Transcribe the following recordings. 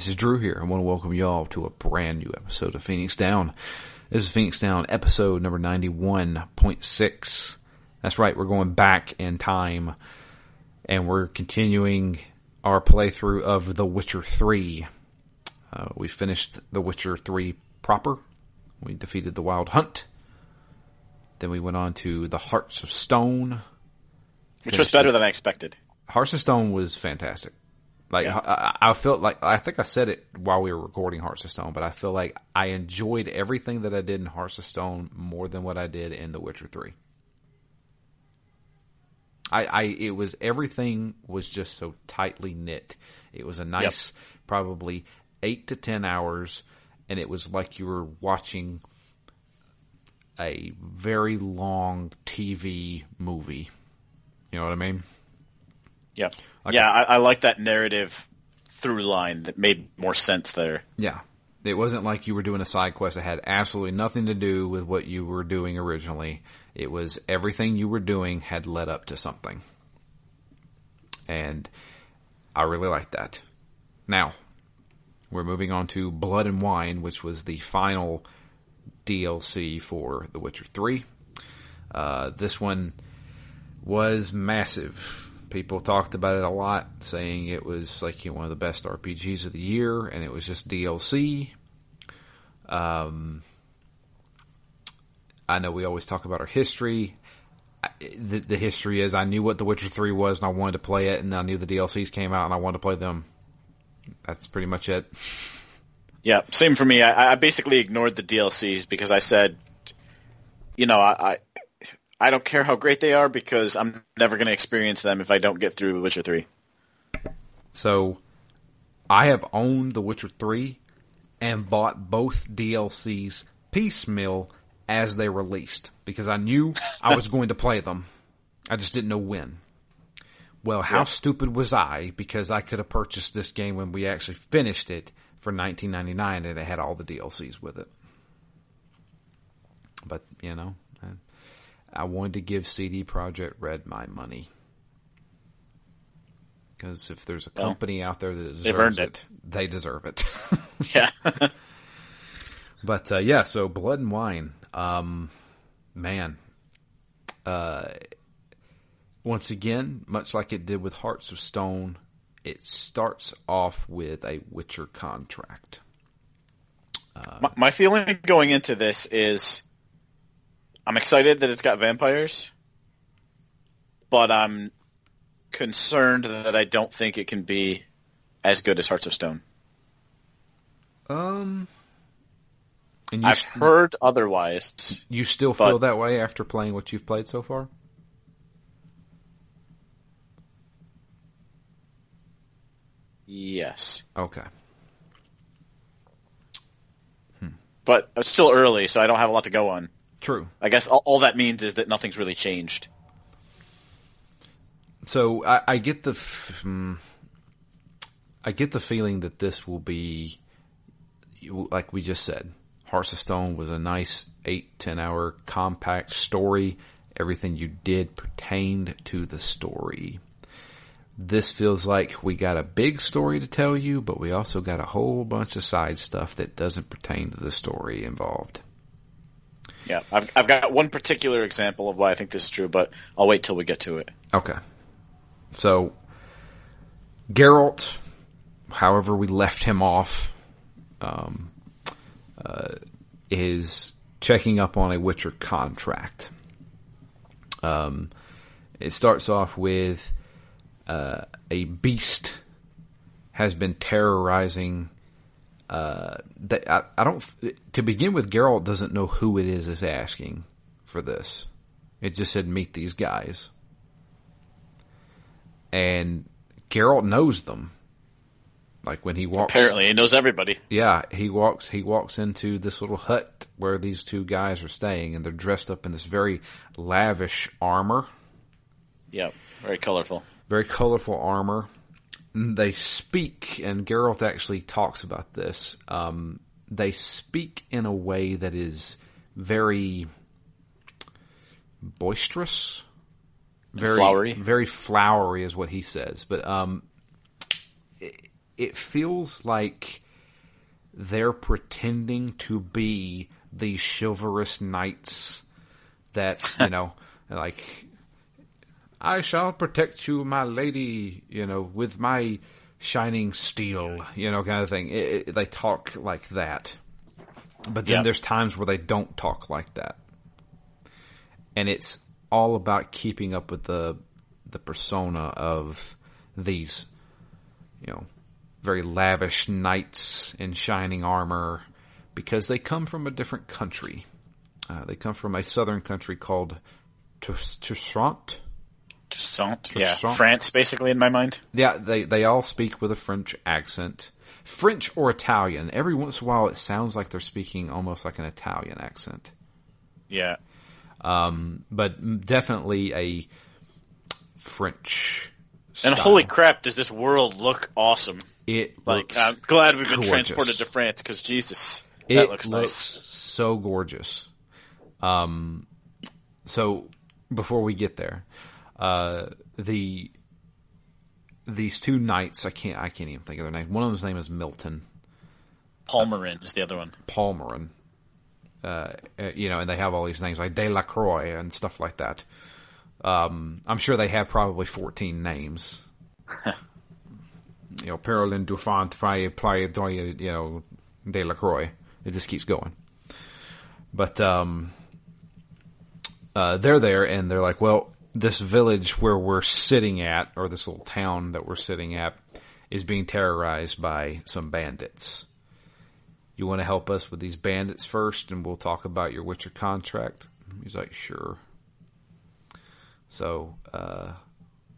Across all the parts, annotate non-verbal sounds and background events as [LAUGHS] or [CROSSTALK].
This is Drew here. I want to welcome y'all to a brand new episode of Phoenix Down. This is Phoenix Down episode number 91.6. That's right, we're going back in time and we're continuing our playthrough of The Witcher 3. Uh, we finished The Witcher 3 proper. We defeated the Wild Hunt. Then we went on to The Hearts of Stone. Which was better than I expected. Hearts of Stone was fantastic. Like Yeah. I, I felt like I think I said it while we were recording Hearts of Stone, but I feel like I enjoyed everything that I did in Hearts of Stone more than what I did in The Witcher Three. I, I it was everything was just so tightly knit. It was a nice, probably eight to ten hours, and it was like you were watching a very long TV movie. You know what I mean? Yeah. Yeah, I, I like that narrative through line that made more sense there. Yeah. It wasn't like you were doing a side quest that had absolutely nothing to do with what you were doing originally. It was everything you were doing had led up to something. And I really liked that. Now, we're moving on to Blood and Wine, which was the final DLC for The Witcher 3. Uh, this one was massive. People talked about it a lot, saying it was like you know, one of the best RPGs of the year, and it was just DLC. Um, I know we always talk about our history. The, the history is I knew what The Witcher 3 was, and I wanted to play it, and I knew the DLCs came out, and I wanted to play them. That's pretty much it. [LAUGHS] Yeah, same for me. I, I basically ignored the DLCs because I said, you know, I, I I don't care how great they are because I'm never going to experience them if I don't get through Witcher 3. So I have owned The Witcher 3 and bought both DLCs piecemeal as they released because I knew I was going to play them. I just didn't know when. Well, how Yeah. stupid was I because I could have purchased this game when we actually finished it for 19.99 and it had all the DLCs with it. But, you know, I- wanted to give CD Projekt Red my money. Because if there's a Well, company out there that deserves it, it. they deserve it. [LAUGHS] Yeah. [LAUGHS] but uh, yeah, so Blood and Wine, um, man. Uh, once again, much like it did with Hearts of Stone, it starts off with a Witcher contract. my, my feeling going into this is I'm excited that it's got vampires, but I'm concerned that I don't think it can be as good as Hearts of Stone. Um, I've st- heard otherwise. you still but- feel that way after playing what you've played so far? Yes. Okay. But it's still early, so I don't have a lot to go on. True. I guess all, all that means is that nothing's really changed. So I, I get the, f- mm, I get the feeling that this will be, like we just said, Hearts of Stone was a nice eight ten hour compact story. Everything you did pertained to the story. This feels like we got a big story to tell you, but we also got a whole bunch of side stuff that doesn't pertain to the story involved. Yeah, I've I've got one particular example of why I think this is true, but I'll wait till we get to it. Okay. So, Geralt, however we left him off, um, uh, is checking up on a Witcher contract. Um, it starts off with uh, a beast has been terrorizing. Uh, that I, I don't. To begin with, Geralt doesn't know who it is is asking for this. It just said meet these guys and Geralt knows them. Like when he walks, Apparently, he knows everybody. yeah, he walks. He walks into this little hut where these two guys are staying, and they're dressed up in this very lavish armor, Yeah, very colorful. very colorful armor. They speak, and Geralt actually talks about this. Um, they speak in a way that is very boisterous, very flowery. very flowery is what he says. But um, it, it feels like they're pretending to be these chivalrous knights that you [LAUGHS] know, like I shall protect you, my lady, you know, with my shining steel, you know, kind of thing. It, it, they talk like that. But then yep. there's times where they don't talk like that. And it's all about keeping up with the the persona of these, you know, very lavish knights in shining armor because they come from a different country. Uh, they come from a southern country called Toussaint. Toussaint, yeah, France, basically in my mind. Yeah, they they all speak with a French accent, French or Italian. Every once in a while, it sounds like they're speaking almost like an Italian accent. Yeah, um, but definitely a French. Style. And holy crap, does this world look awesome! It like I'm glad we've been gorgeous. transported to France because Jesus, it that looks, looks nice. so gorgeous. Um, so before we get there, uh, the these two knights, I can't I can't even think of their name. One of them's name is Milton. Palmerin uh, is the other one. Palmerin. Uh, uh, you know, and they have all these names like Delacroix and stuff like that. Um, I'm sure they have probably 14 names. [LAUGHS] you know, Perlin, Dufant, Faye, Playa, you know, Delacroix. It just keeps going. But, um, uh, they're there and they're like, well, this village where we're sitting at, or this little town that we're sitting at, is being terrorized by some bandits. You want to help us with these bandits first, and we'll talk about your Witcher contract? He's like, sure. So, uh,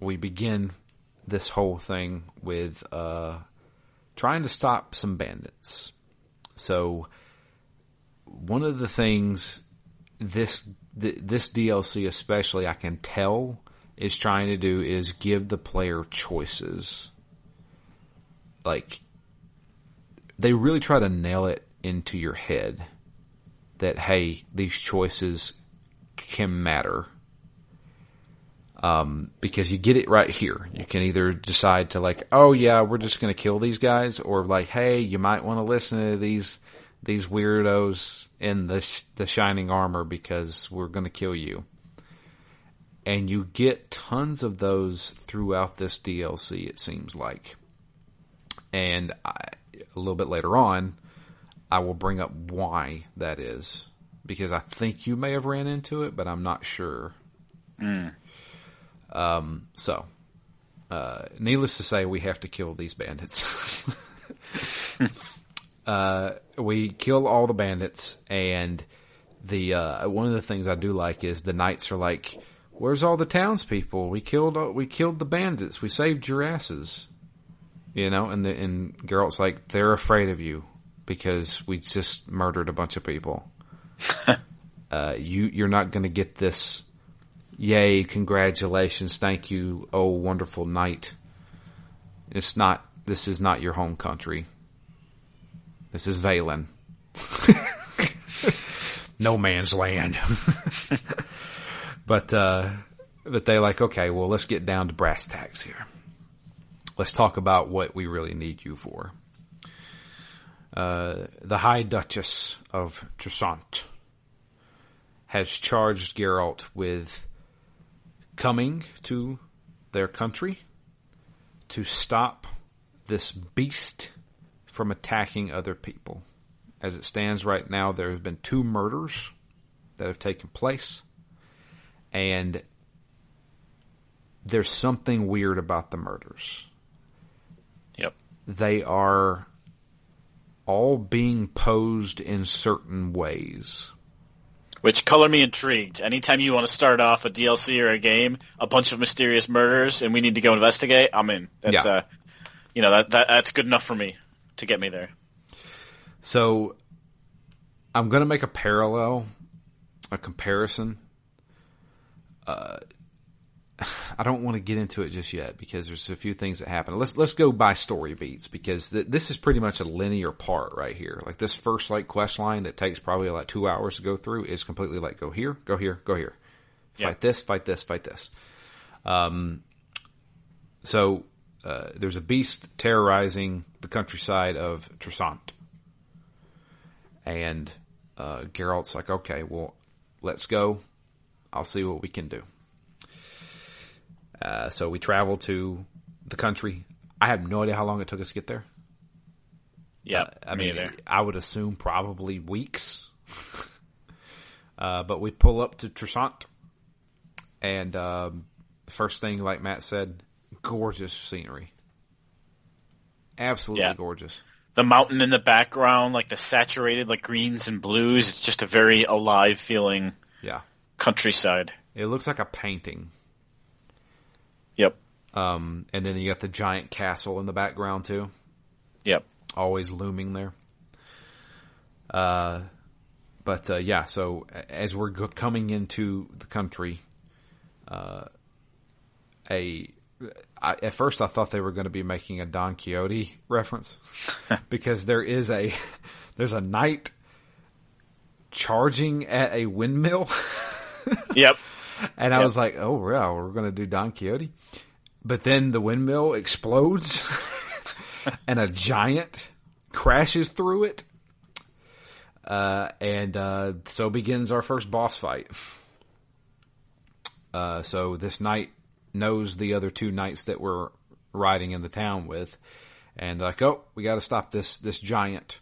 we begin this whole thing with, uh, trying to stop some bandits. So, one of the things this th- this DLC especially I can tell is trying to do is give the player choices. Like they really try to nail it into your head that hey, these choices can matter. Um, because you get it right here. You can either decide to like, oh yeah, we're just going to kill these guys, or like, hey, you might want to listen to these these weirdos in the the shining armor because we're going to kill you. And you get tons of those throughout this DLC. It seems like, and I, a little bit later on, I will bring up why that is because I think you may have ran into it, but I'm not sure. Mm. Um, so, uh, needless to say, we have to kill these bandits. [LAUGHS] [LAUGHS] uh, we kill all the bandits, and the uh, one of the things I do like is the knights are like, "Where's all the townspeople? We killed uh, we killed the bandits. We saved your asses." You know, and the, and Geralt's like, "They're afraid of you because we just murdered a bunch of people. [LAUGHS] uh, you you're not going to get this." Yay! Congratulations! Thank you, oh wonderful knight. It's not. This is not your home country. This is Velen. [LAUGHS] no man's land. [LAUGHS] but uh, but they like okay, well let's get down to brass tacks here. Let's talk about what we really need you for. Uh, the High Duchess of Toussaint has charged Geralt with coming to their country to stop this beast from attacking other people. As it stands right now, there have been two murders that have taken place, and there's something weird about the murders. Yep. They are all being posed in certain ways. Which color me intrigued. Anytime you want to start off a DLC or a game, a bunch of mysterious murders, and we need to go investigate, I'm in. That's yeah. uh, you know that, that that's good enough for me to get me there. So I'm going to make a parallel, a comparison. Uh, [SIGHS] I don't want to get into it just yet because there's a few things that happen. Let's let's go by story beats because th- this is pretty much a linear part right here. Like this first like quest line that takes probably like two hours to go through is completely like go here, go here, go here, fight yeah. this, fight this, fight this. Um, so uh, there's a beast terrorizing the countryside of Toussaint, and uh, Geralt's like, okay, well, let's go. I'll see what we can do. Uh, so we travel to the country. I have no idea how long it took us to get there. Yeah, uh, I mean, either. I would assume probably weeks. [LAUGHS] uh, but we pull up to Toussaint, and um, the first thing, like Matt said, gorgeous scenery, absolutely yeah. gorgeous. The mountain in the background, like the saturated, like greens and blues. It's just a very alive feeling. Yeah. Countryside. It looks like a painting. Yep. Um, and then you got the giant castle in the background too. Yep. Always looming there. Uh, but uh, yeah, so as we're coming into the country, uh, a I, at first I thought they were going to be making a Don Quixote reference [LAUGHS] because there is a [LAUGHS] there's a knight charging at a windmill. [LAUGHS] yep. And I yep. was like, "Oh, yeah, we're going to do Don Quixote." But then the windmill explodes and a giant crashes through it. Uh, and uh, so begins our first boss fight. Uh, so this knight knows the other two knights that we're riding in the town with, and like, oh, we got to stop this this giant.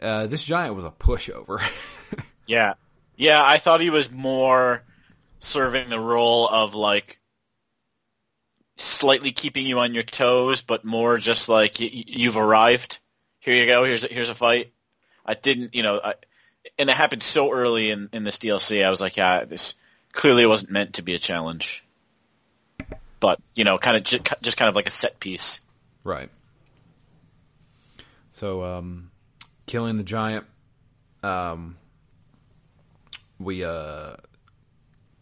Uh, this giant was a pushover. [LAUGHS] yeah, yeah. I thought he was more serving the role of like slightly keeping you on your toes, but more just like you've arrived. Here you go. Here's a, here's a fight. I didn't, you know, I, and it happened so early in, in this DLC. I was like, yeah, this clearly wasn't meant to be a challenge. But you know, kind of just, just kind of like a set piece. Right. So, um, killing the giant, um, we uh,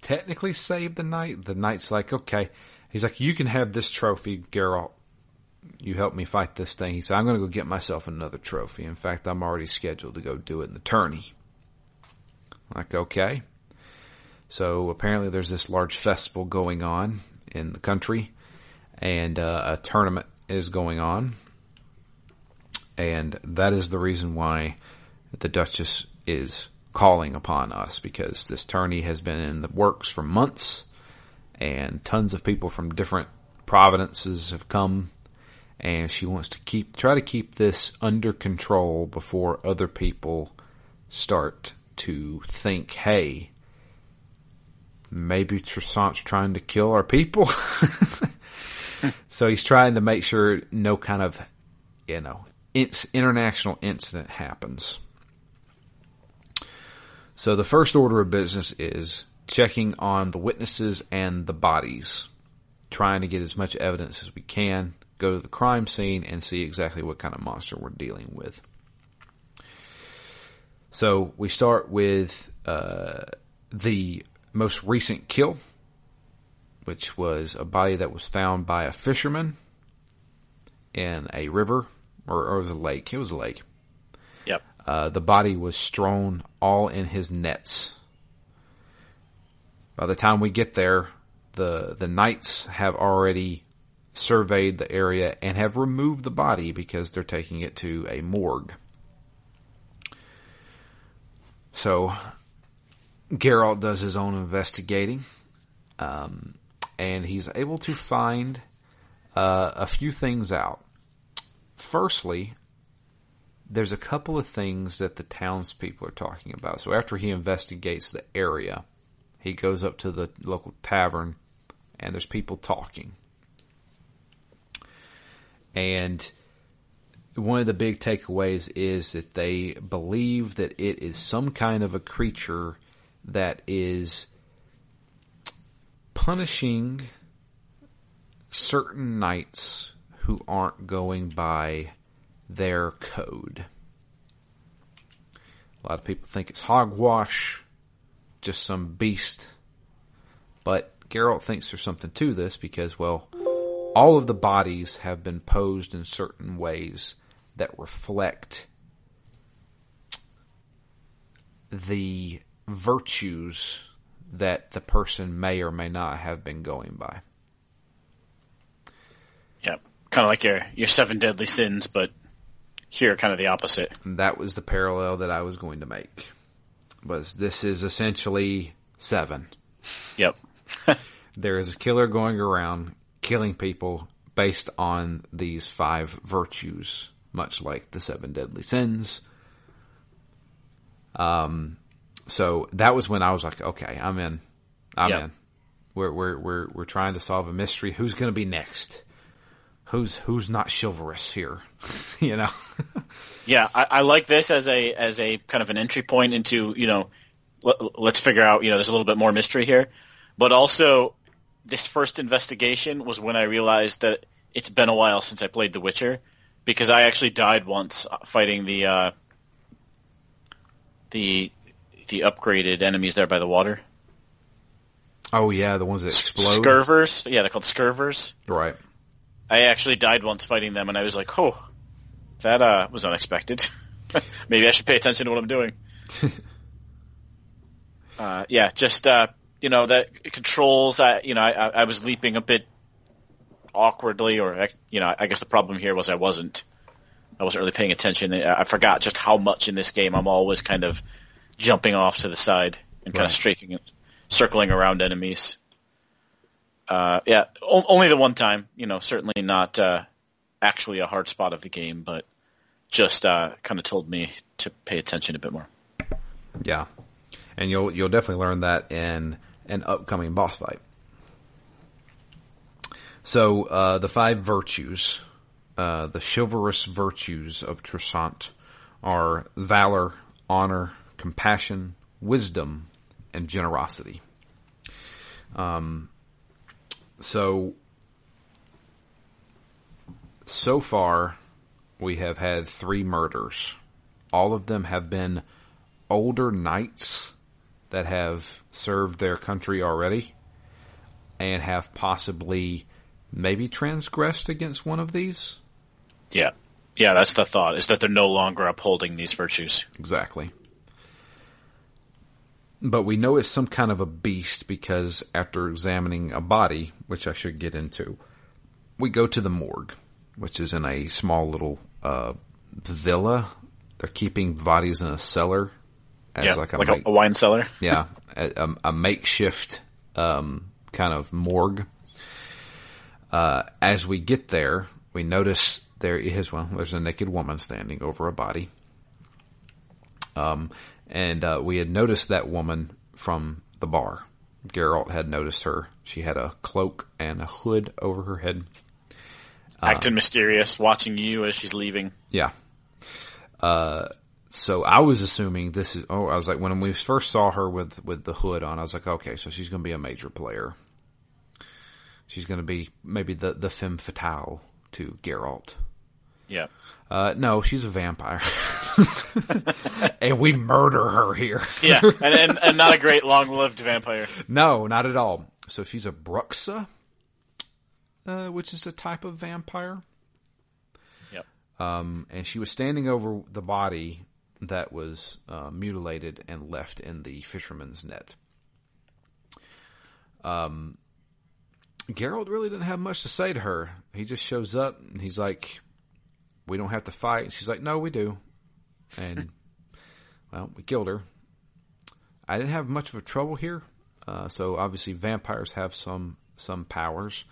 technically saved the knight. The knight's like, okay, He's like, you can have this trophy, Geralt. You helped me fight this thing. He said, I'm going to go get myself another trophy. In fact, I'm already scheduled to go do it in the tourney. Like, okay. So apparently there's this large festival going on in the country and uh, a tournament is going on. And that is the reason why the Duchess is calling upon us because this tourney has been in the works for months and tons of people from different provinces have come and she wants to keep try to keep this under control before other people start to think, hey, maybe Toussaint's trying to kill our people. [LAUGHS] so he's trying to make sure no kind of, you know, international incident happens. So the first order of business is checking on the witnesses and the bodies, trying to get as much evidence as we can, go to the crime scene and see exactly what kind of monster we're dealing with. So we start with uh, the most recent kill, which was a body that was found by a fisherman in a river, or, or it was a lake. It was a lake. Yep. Uh, the body was strewn all in his nets by the time we get there, the the knights have already surveyed the area and have removed the body because they're taking it to a morgue. So Geralt does his own investigating, um, and he's able to find uh, a few things out. Firstly, there's a couple of things that the townspeople are talking about. So after he investigates the area, he goes up to the local tavern and there's people talking. And one of the big takeaways is that they believe that it is some kind of a creature that is punishing certain knights who aren't going by their code. A lot of people think it's hogwash just some beast. But Geralt thinks there's something to this because, well, all of the bodies have been posed in certain ways that reflect the virtues that the person may or may not have been going by. Yeah, kind of like your your seven deadly sins, but here kind of the opposite. And that was the parallel that I was going to make. Was this is essentially seven. Yep. [LAUGHS] there is a killer going around killing people based on these five virtues, much like the seven deadly sins. Um, so that was when I was like, okay, I'm in. I'm yep. in. We're we're we're we're trying to solve a mystery. Who's going to be next? Who's who's not chivalrous here? [LAUGHS] you know. yeah, I, I, like this as a as a kind of an entry point into you know, let, let's figure out you know there's a little bit more mystery here, but also this first investigation was when I realized that it's been a while since I played The Witcher because I actually died once fighting the uh, the the upgraded enemies there by the water. Oh yeah, the ones that explode. Scurvers. Yeah, they're called scurvers. Right. I actually died once fighting them, and I was like, "Oh, that uh, was unexpected. [LAUGHS] Maybe I should pay attention to what I'm doing." [LAUGHS] uh, yeah, just uh, you know that controls. I you know I, I was leaping a bit awkwardly, or you know I guess the problem here was I wasn't I wasn't really paying attention. I forgot just how much in this game I'm always kind of jumping off to the side and kind right. of strafing it circling around enemies. Uh, yeah, o- only the one time. You know, certainly not uh, actually a hard spot of the game, but just uh, kind of told me to pay attention a bit more. Yeah, and you'll you'll definitely learn that in an upcoming boss fight. So uh, the five virtues, uh, the chivalrous virtues of Toussaint are valor, honor, compassion, wisdom, and generosity. Um, so, so far, we have had three murders. All of them have been older knights that have served their country already and have possibly maybe transgressed against one of these. Yeah. Yeah, that's the thought, is that they're no longer upholding these virtues. Exactly. But we know it's some kind of a beast because after examining a body, which I should get into, we go to the morgue, which is in a small little uh, villa. They're keeping bodies in a cellar as yeah, like, a, like make- a, wine cellar. [LAUGHS] yeah, a, a makeshift um, kind of morgue. Uh, as we get there, we notice there is well, there's a naked woman standing over a body. Um, and uh, we had noticed that woman from the bar. Geralt had noticed her. She had a cloak and a hood over her head. Uh, Acting mysterious, watching you as she's leaving. Yeah. Uh, so I was assuming this is. Oh, I was like when we first saw her with with the hood on, I was like, okay, so she's going to be a major player. She's going to be maybe the the femme fatale to Geralt. Yeah. Uh, no, she's a vampire. [LAUGHS] and we murder her here. yeah, and, and, and not a great long-lived vampire. No, not at all. So she's a Bruxa, uh, which is a type of vampire. Yep. Um, and she was standing over the body that was uh, mutilated and left in the fisherman's net. Um, Geralt really didn't have much to say to her. He just shows up and he's like, we don't have to fight. She's like, no, we do. And, [LAUGHS] well, we killed her. I didn't have much of a trouble here. Uh, so obviously vampires have some, some powers.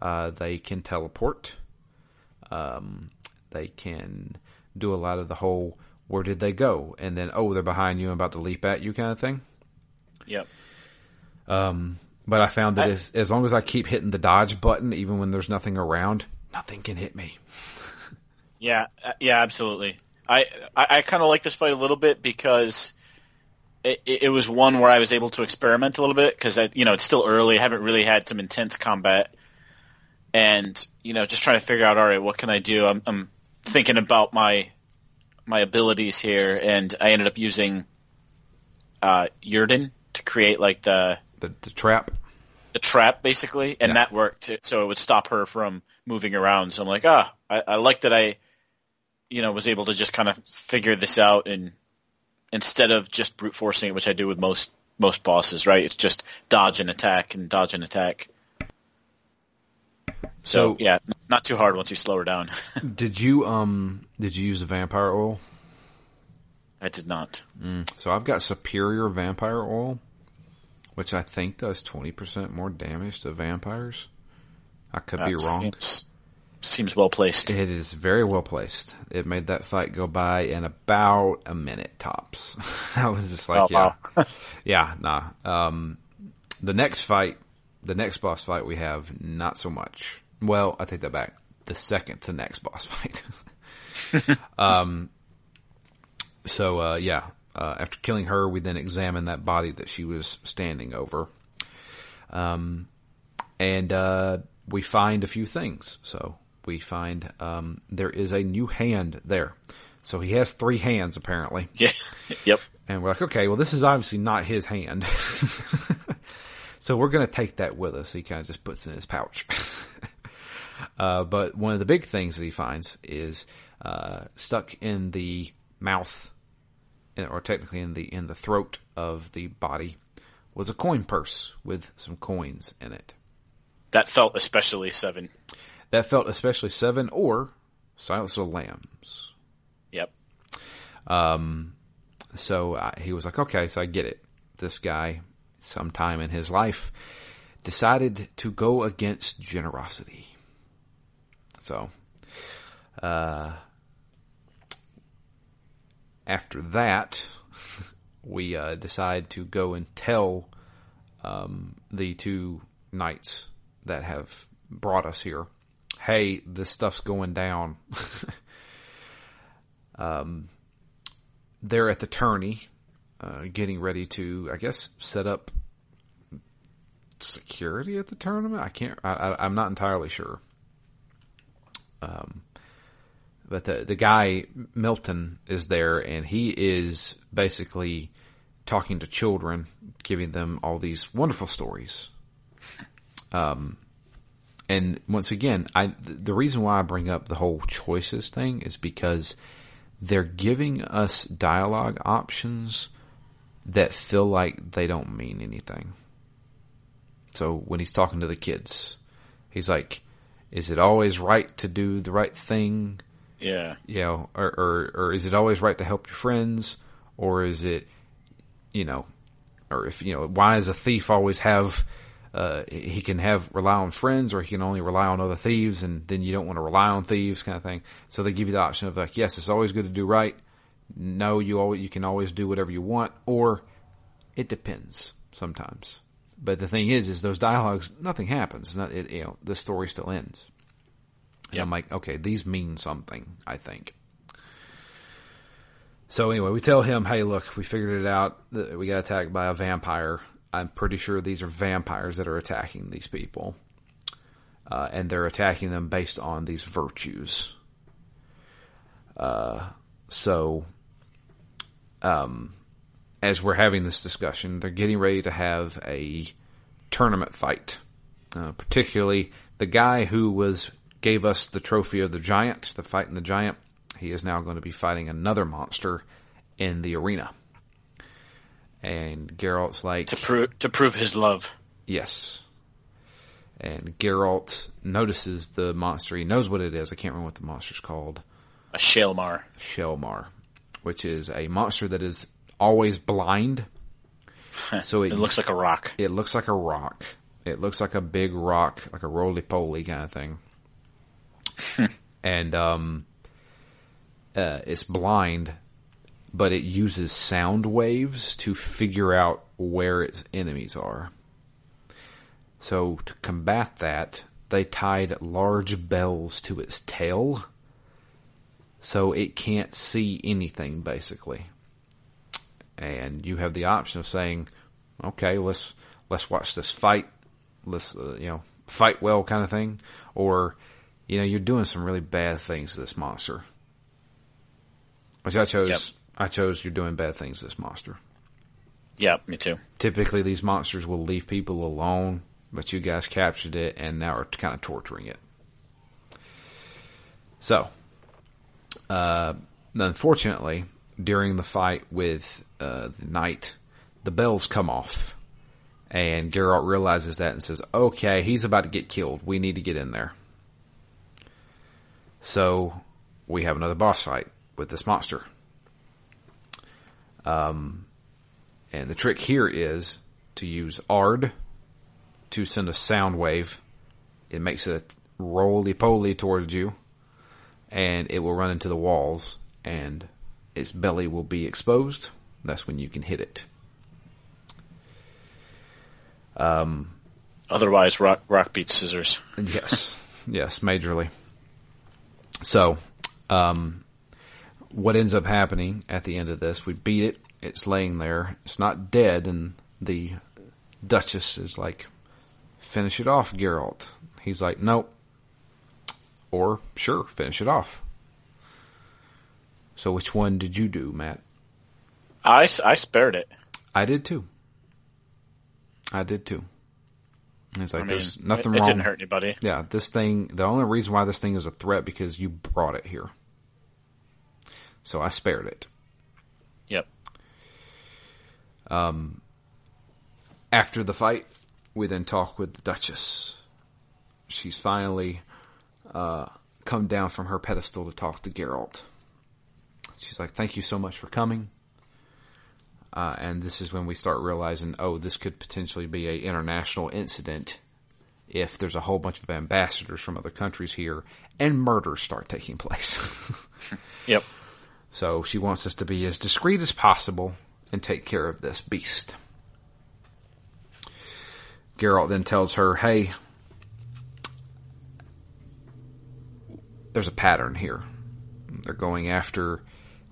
Uh, they can teleport. Um, they can do a lot of the whole, where did they go? And then, oh, they're behind you and about to leap at you kind of thing. Yep. Um, but I found that I, as, as long as I keep hitting the dodge button, even when there's nothing around, nothing can hit me. Yeah, uh, yeah, absolutely. I I, I kind of like this fight a little bit because it, it was one where I was able to experiment a little bit because you know it's still early. I haven't really had some intense combat, and you know just trying to figure out all right, what can I do? I'm, I'm thinking about my my abilities here, and I ended up using uh, Yrden to create like the the, the trap, the trap basically, and yeah. that worked. So it would stop her from moving around. So I'm like, ah, I, I like that I you know, was able to just kind of figure this out and instead of just brute forcing it, which I do with most most bosses, right? It's just dodge and attack and dodge and attack. So, so, yeah, not too hard once you slow her down. [LAUGHS] did you um did you use the vampire oil? I did not. Mm. So I've got superior vampire oil, which I think does twenty percent more damage to vampires. I could that be wrong. Seems, seems well placed. It is very well placed. It made that fight go by in about a minute tops. [LAUGHS] I was just like, oh, yeah, wow. [LAUGHS] yeah, nah. Um, the next fight, the next boss fight we have, not so much. Well, I take that back. The second to next [LAUGHS] boss fight. um, so, uh, yeah, uh, after killing her, we then examine that body that she was standing over. Um, and, uh, we find a few things. So we find, um, there is a new hand there. So he has three hands apparently. [LAUGHS] Yeah. yep. And we're like, okay, well, this is obviously not his hand. [LAUGHS] so we're going to take that with us. He kind of just puts it in his pouch. [LAUGHS] uh, but one of the big things that he finds is, uh, stuck in the mouth or technically in the in the throat of the body, was a coin purse with some coins in it. That felt especially seven. That felt especially seven or Silence of the Lambs. Yep. Um, so uh, he was like, okay, so I get it. This guy, sometime in his life, decided to go against generosity. So, uh, after that, [LAUGHS] we uh, decide to go and tell um, the two knights that have brought us here, "Hey, this stuff's going down." [LAUGHS] um, they're at the tourney, uh, getting ready to, I guess, set up security at the tournament. I can't. I, am not entirely sure. Um, but the the guy Milton is there, and he is basically talking to children, giving them all these wonderful stories. Um, and once again, I the reason why I bring up the whole choices thing is because they're giving us dialogue options that feel like they don't mean anything. So when he's talking to the kids, he's like, "Is it always right to do the right thing?" Yeah. You know, or, or, or is it always right to help your friends? Or is it, you know, or if, you know, why does a thief always have, uh, he can have rely on friends or he can only rely on other thieves and then you don't want to rely on thieves kind of thing. So they give you the option of like, yes, it's always good to do right. No, you always, you can always do whatever you want or it depends sometimes. But the thing is, is those dialogues, nothing happens. Not, it, you know, the story still ends. And I'm like, okay, these mean something, I think. So anyway, we tell him, hey, look, we figured it out. We got attacked by a vampire. I'm pretty sure these are vampires that are attacking these people. Uh, and they're attacking them based on these virtues. Uh, so, um, as we're having this discussion, they're getting ready to have a tournament fight. Uh, particularly the guy who was gave us the trophy of the giant, the fight in the giant. He is now going to be fighting another monster in the arena. And Geralt's like to prove to prove his love. Yes. And Geralt notices the monster. He knows what it is. I can't remember what the monster's called. A Shaelmaar. Shaelmaar, which is a monster that is always blind. so it, it, looks like a rock. It looks like a rock. It looks like a big rock, like a roly poly kind of thing. and um, uh, it's blind, but it uses sound waves to figure out where its enemies are. So to combat that, they tied large bells to its tail, so it can't see anything basically. And you have the option of saying, "Okay, let's let's watch this fight. Let's uh, you know fight well, kind of thing," or you know, you're doing some really bad things to this monster. Which I chose. Yep. I chose you're doing bad things this monster. Yeah, me too. Typically, these monsters will leave people alone, but you guys captured it and now are kind of torturing it. So, uh, unfortunately, during the fight with uh, the knight, the bells come off, and Geralt realizes that and says, "Okay, he's about to get killed. We need to get in there." So we have another boss fight with this monster. Um, and the trick here is to use Ard to send a sound wave. It makes it roly poly towards you, and it will run into the walls, and its belly will be exposed. That's when you can hit it. Um, Otherwise, rock rock beats scissors. Yes, yes, majorly. So, um, what ends up happening at the end of this? We beat it. It's laying there. It's not dead, and the Duchess is like, "Finish it off, Geralt." He's like, "Nope." Or sure, finish it off. So, which one did you do, Matt? I I spared it. I did too. I did too. It's like I mean, there's nothing it, wrong. It didn't hurt anybody. Yeah, this thing. The only reason why this thing is a threat because you brought it here. So I spared it. Yep. Um. After the fight, we then talk with the Duchess. She's finally uh, come down from her pedestal to talk to Geralt. She's like, "Thank you so much for coming." Uh, and this is when we start realizing, oh, this could potentially be a international incident if there's a whole bunch of ambassadors from other countries here and murders start taking place. [LAUGHS] yep. So she wants us to be as discreet as possible and take care of this beast. Geralt then tells her, hey, there's a pattern here. They're going after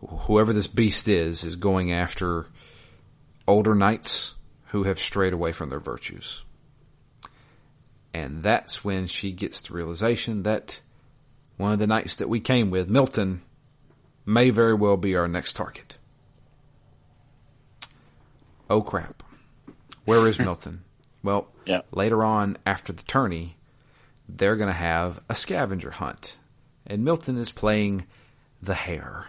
whoever this beast is, is going after older knights who have strayed away from their virtues. And that's when she gets the realization that one of the knights that we came with, Milton, may very well be our next target. Oh crap. Where is [LAUGHS] Milton? Well, yeah. later on after the tourney, they're going to have a scavenger hunt. And Milton is playing the hare.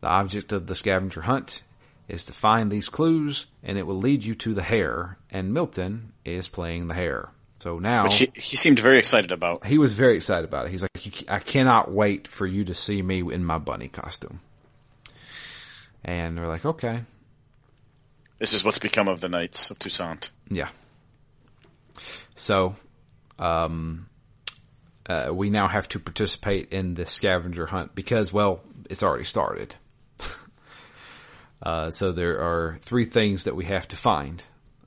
The object of the scavenger hunt is to find these clues and it will lead you to the hare and Milton is playing the hare. So now Which he, he seemed very excited about. He was very excited about it. He's like I cannot wait for you to see me in my bunny costume. And we're like, "Okay. This is what's become of the Knights of Toussaint." Yeah. So, um uh, we now have to participate in the scavenger hunt because, well, it's already started. [LAUGHS] Uh, so there are three things that we have to find.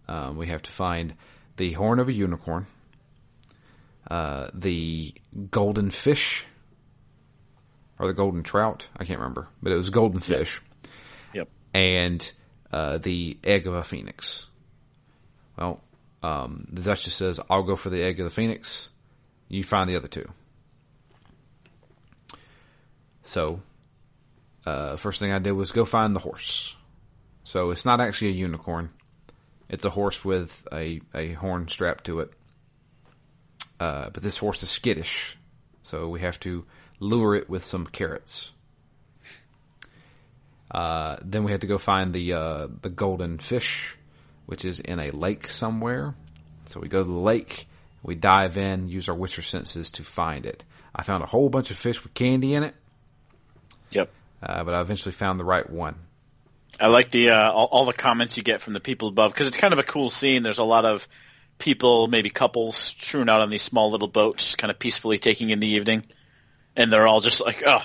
Um, we have to find the horn of a unicorn, uh, the golden fish, or the golden trout. I can't remember, but it was golden fish. Yep. And uh, the egg of a phoenix. Well, um, the Duchess says, "I'll go for the egg of the phoenix. You find the other two. So uh, first thing I did was go find the horse. So it's not actually a unicorn. It's a horse with a, a horn strapped to it. Uh, but this horse is skittish. So we have to lure it with some carrots. Uh, then we had to go find the, uh, the golden fish, which is in a lake somewhere. So we go to the lake, we dive in, use our witcher senses to find it. I found a whole bunch of fish with candy in it. Yep uh, but I eventually found the right one. I like the uh, all, all, the comments you get from the people above because it's kind of a cool scene. There's a lot of people, maybe couples, strewn out on these small little boats, kind of peacefully taking in the evening, and they're all just like, "Oh,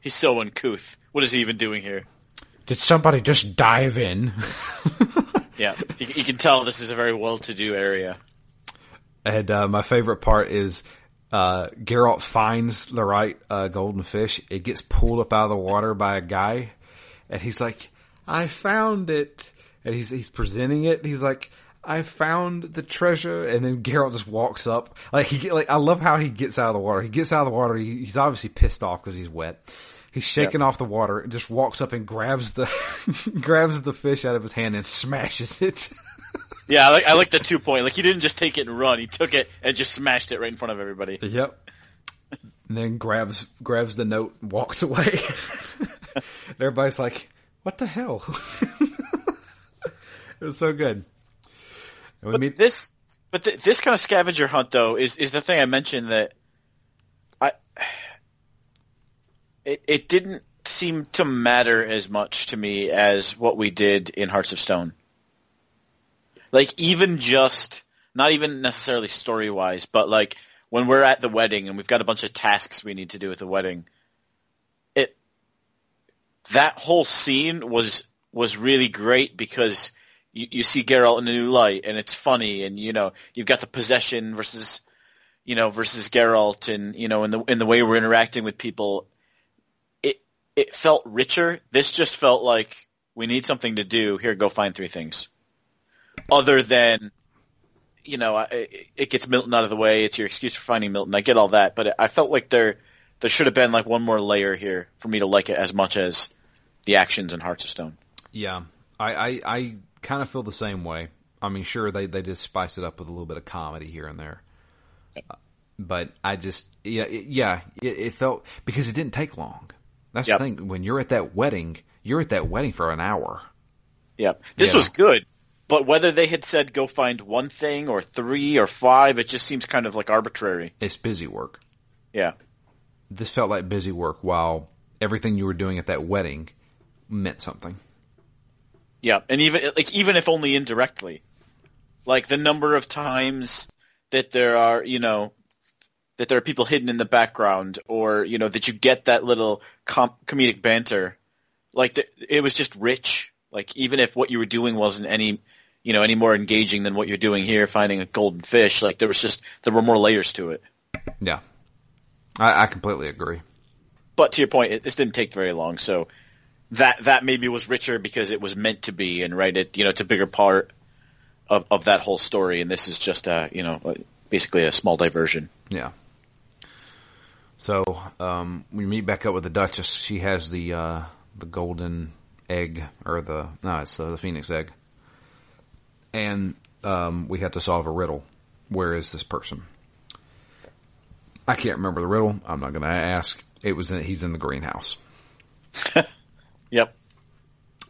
he's so uncouth. What is he even doing here?" Did somebody just dive in? [LAUGHS] yeah, you, you, can tell this is a very well-to-do area. And uh, my favorite part is uh, Geralt finds the right uh, golden fish. It gets pulled up out of the water by a guy, and he's like, "I found it," and he's he's presenting it. he's like, "I found the treasure," and then Geralt just walks up. Like he like I love how he gets out of the water. He gets out of the water. He, he's obviously pissed off because he's wet. He's shaking yep. off the water and just walks up and grabs the [LAUGHS] grabs the fish out of his hand and smashes it. [LAUGHS] Yeah, I like, I like the two point. Like he didn't just take it and run; he took it and just smashed it right in front of everybody. Yep. And then grabs grabs the note and walks away. [LAUGHS] everybody's like, "What the hell?" [LAUGHS] it was so good. But meet- this, but th- this kind of scavenger hunt though is is the thing I mentioned that I it, it didn't seem to matter as much to me as what we did in Hearts of Stone. Like even just not even necessarily story wise, but like when we're at the wedding and we've got a bunch of tasks we need to do at the wedding, that whole scene was was really great because you, you see Geralt in a new light and it's funny and you know you've got the possession versus you know versus Geralt and you know in the in the way we're interacting with people it it felt richer this just felt like we need something to do here go find three things other than, you know, it gets Milton out of the way. It's your excuse for finding Milton. I get all that, but I felt like there there should have been like one more layer here for me to like it as much as the actions in Hearts of Stone. Yeah, I I, I kind of feel the same way. I mean, sure they they just spice it up with a little bit of comedy here and there, uh, but I just yeah it, yeah it, it, felt because it didn't take long. That's yep. the thing. When you're at that wedding, you're at that wedding for an hour. Yep. This was good but whether they had said go find one thing or three or five, it just seems kind of like arbitrary. It's busy work. Yeah. This felt like busy work while everything you were doing at that wedding meant something. Yeah, and even like even if only indirectly. Like the number of times that there are, you know, that there are people hidden in the background or, you know, that you get that little com- comedic banter. Like the, it was just rich. Like even if what you were doing wasn't any you know, any more engaging than what you're doing here, finding a golden fish. Like there was just there were more layers to it. Yeah, I, I completely agree. But to your point, it, this didn't take very long, so that that maybe was richer because it was meant to be, and right, it you know, it's a bigger part of of that whole story, and this is just a you know basically a small diversion. Yeah. So um, we meet back up with the Duchess. She has the uh, the golden egg, or the no, it's the, the phoenix egg and um, we have to solve a riddle. Where is this person? I can't remember the riddle. I'm not going to ask. It was in, he's in the greenhouse. [LAUGHS] yep.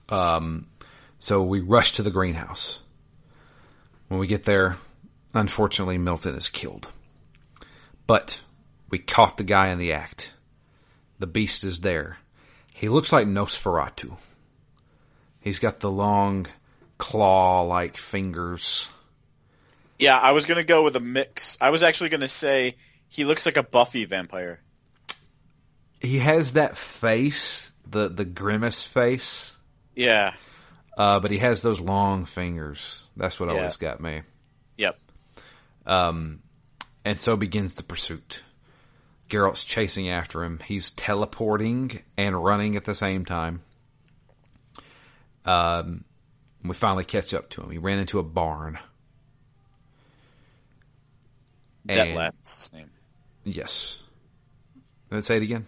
Um, so we rush to the greenhouse. When we get there, unfortunately, Milton is killed. But we caught the guy in the act. The beast is there. He looks like Nosferatu. He's got the long claw-like fingers. Yeah, I was gonna go with a mix. I was actually gonna say he looks like a Buffy vampire. He has that face, the the grimace face. Yeah. Uh, but he has those long fingers. That's what yeah. always got me. Yep. Um, and so begins the pursuit. Geralt's chasing after him. He's teleporting and running at the same time. Um, we finally catch up to him. He ran into a barn. Dettlaff his name. Yes. Let's say it again.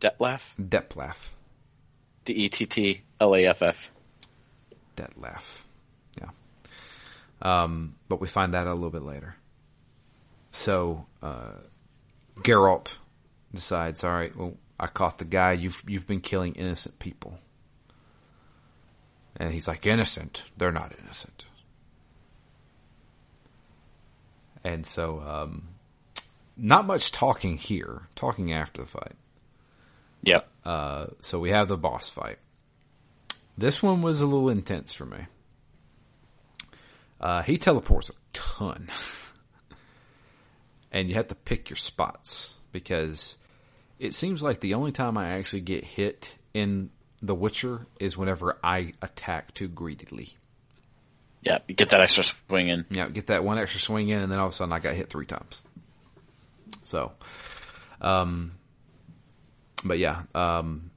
Dettlaff? Dettlaff. D E T T L A F F. Dettlaff. Yeah. Um, but we find that a little bit later. So, uh, Geralt decides, all right, well, I caught the guy. You've, you've been killing innocent people. And he's like, innocent. They're not innocent. And so, um, not much talking here. Talking after the fight. Yep. Uh, so we have the boss fight. This one was a little intense for me. Uh, he teleports a ton. [LAUGHS] and you have to pick your spots because it seems like the only time I actually get hit in the Witcher is whenever I attack too greedily. Yeah, you get that extra swing in. Yeah, get that one extra swing in, and then all of a sudden I got hit three times. So, um, but yeah, um,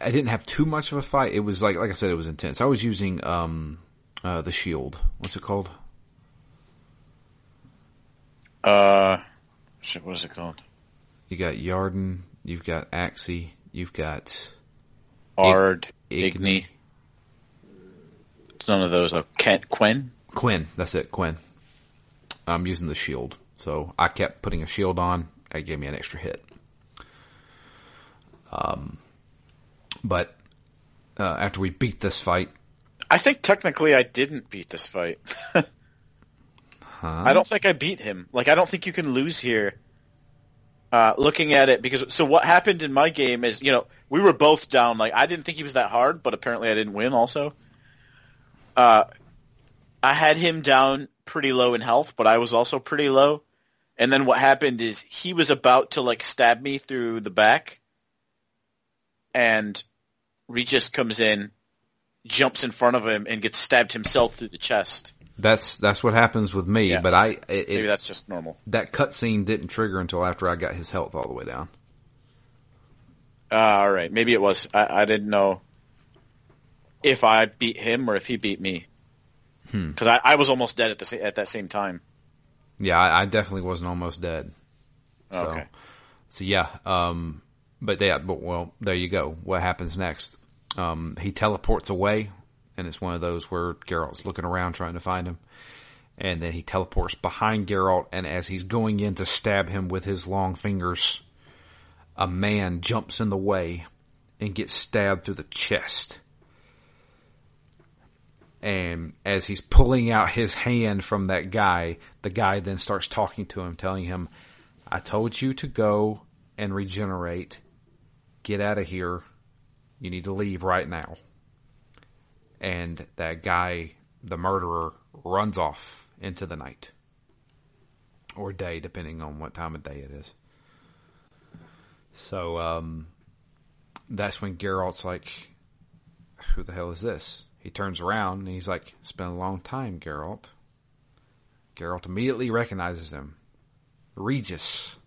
I didn't have too much of a fight. It was like, like I said, it was intense. I was using um, uh, the shield. What's it called? Uh, shit, what is it called? You got Yrden. You've got Axii. You've got Ard, Igni. None of those. Oh, Kent, Quinn? Quen, that's it, Quen. I'm using the shield. So I kept putting a shield on. It gave me an extra hit. Um, but uh, after we beat this fight, I think technically I didn't beat this fight. [LAUGHS] huh? I don't think I beat him. Like I don't think you can lose here uh, looking at it because so what happened in my game is you know we were both down. Like I didn't think he was that hard, but apparently I didn't win. Also, uh, I had him down pretty low in health, but I was also pretty low. And then what happened is he was about to like stab me through the back, and Regis comes in, jumps in front of him, and gets stabbed himself through the chest. That's that's what happens with me. Yeah. But I it, maybe that's just normal. That cutscene didn't trigger until after I got his health all the way down. Uh, all right, maybe it was. I, I didn't know if I beat him or if he beat me. Because hmm. I, I was almost dead at the at that same time. Yeah, I, I definitely wasn't almost dead. So, okay. So yeah, um, but yeah, but well, there you go. What happens next? Um, he teleports away and it's one of those where Geralt's looking around trying to find him. And then he teleports behind Geralt, and as he's going in to stab him with his long fingers, a man jumps in the way and gets stabbed through the chest. And as he's pulling out his hand from that guy, the guy then starts talking to him, telling him, I told you to go and regenerate. Get out of here. You need to leave right now and that guy, the murderer, runs off into the night or day, depending on what time of day it is. So um, that's when Geralt's like, "Who the hell is this?" He turns around and he's like, "It's been a long time, Geralt." Geralt immediately recognizes him, Regis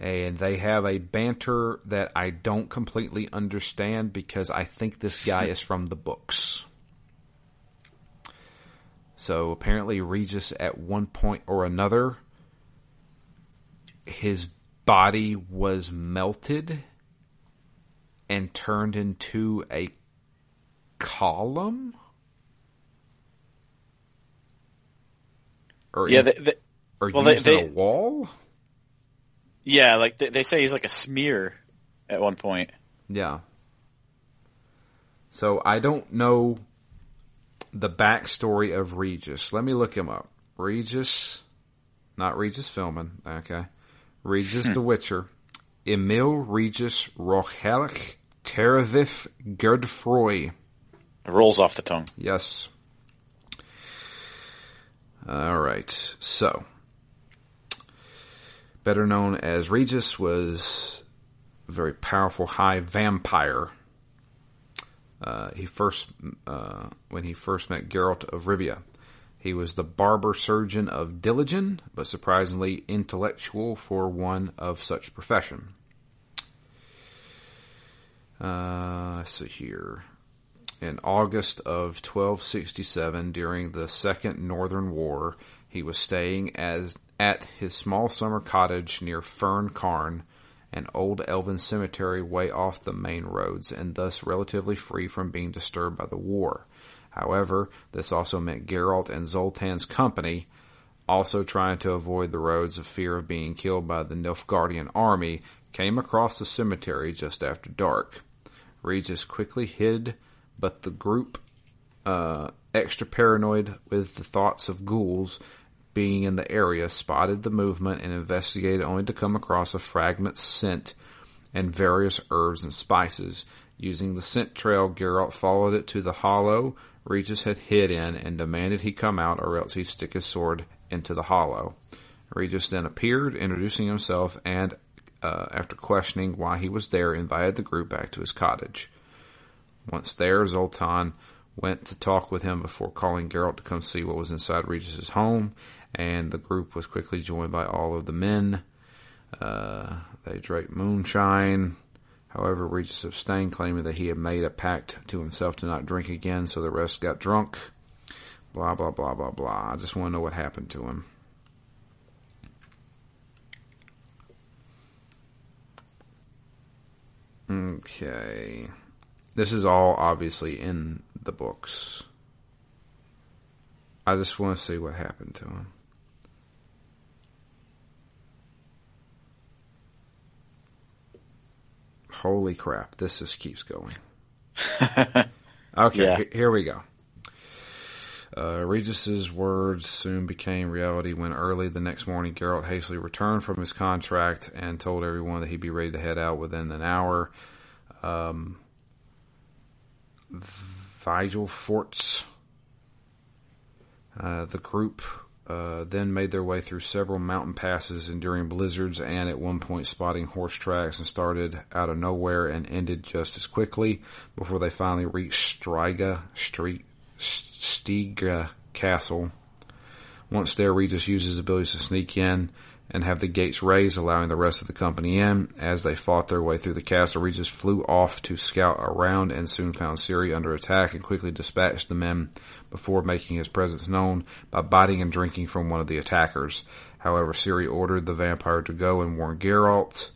and they have a banter that I don't completely understand because I think this guy is from the books. So apparently, Regis at one point or another, his body was melted and turned into a column. Or yeah, in, they, they, or well, they, they, a wall. Yeah, like they, they say he's like a smear at one point. Yeah. So I don't know the backstory of Regis. Let me look him up. Regis, not Regis Philbin, okay. Regis [LAUGHS] the Witcher. Emiel Regis Rohellec Teravif Gerdfroy. It rolls off the tongue. Yes. All right. So, better known as Regis, was a very powerful high vampire. Uh, he first, uh, when he first met Geralt of Rivia, he was the barber surgeon of Dillingen, but surprisingly intellectual for one of such profession. Uh, see here. In August of 1267, during the Second Northern War, he was staying as at his small summer cottage near Fen Carn, an old elven cemetery way off the main roads, and thus relatively free from being disturbed by the war. However, this also meant Geralt and Zoltan's company, also trying to avoid the roads of fear of being killed by the Nilfgaardian army, came across the cemetery just after dark. Regis quickly hid, but the group, uh, extra paranoid with the thoughts of ghouls, being in the area, spotted the movement and investigated only to come across a fragment scent and various herbs and spices. Using the scent trail, Geralt followed it to the hollow Regis had hid in and demanded he come out or else he'd stick his sword into the hollow. Regis then appeared, introducing himself, and uh, after questioning why he was there, invited the group back to his cottage. Once there, Zoltan went to talk with him before calling Geralt to come see what was inside Regis's home and the group was quickly joined by all of the men. Uh, they drank moonshine. However, Regis abstained, claiming that he had made a pact to himself to not drink again, so the rest got drunk. Blah, blah, blah, blah, blah. I just want to know what happened to him. Okay. This is all obviously in the books. I just want to see what happened to him. Holy crap, this just keeps going. [LAUGHS] okay, yeah. here we go. Uh, Regis's words soon became reality when early the next morning Geralt hastily returned from his contract and told everyone that he'd be ready to head out within an hour. Um, Vigil Forts, uh, the group uh, then made their way through several mountain passes, enduring blizzards, and at one point spotting horse tracks, and started out of nowhere and ended just as quickly before they finally reached Striga Street, Stygga Castle. Once there, Regis used his abilities to sneak in and have the gates raised, allowing the rest of the company in. As they fought their way through the castle, Regis flew off to scout around and soon found Ciri under attack and quickly dispatched the men before making his presence known by biting and drinking from one of the attackers. However, Ciri ordered the vampire to go and warn Geralt.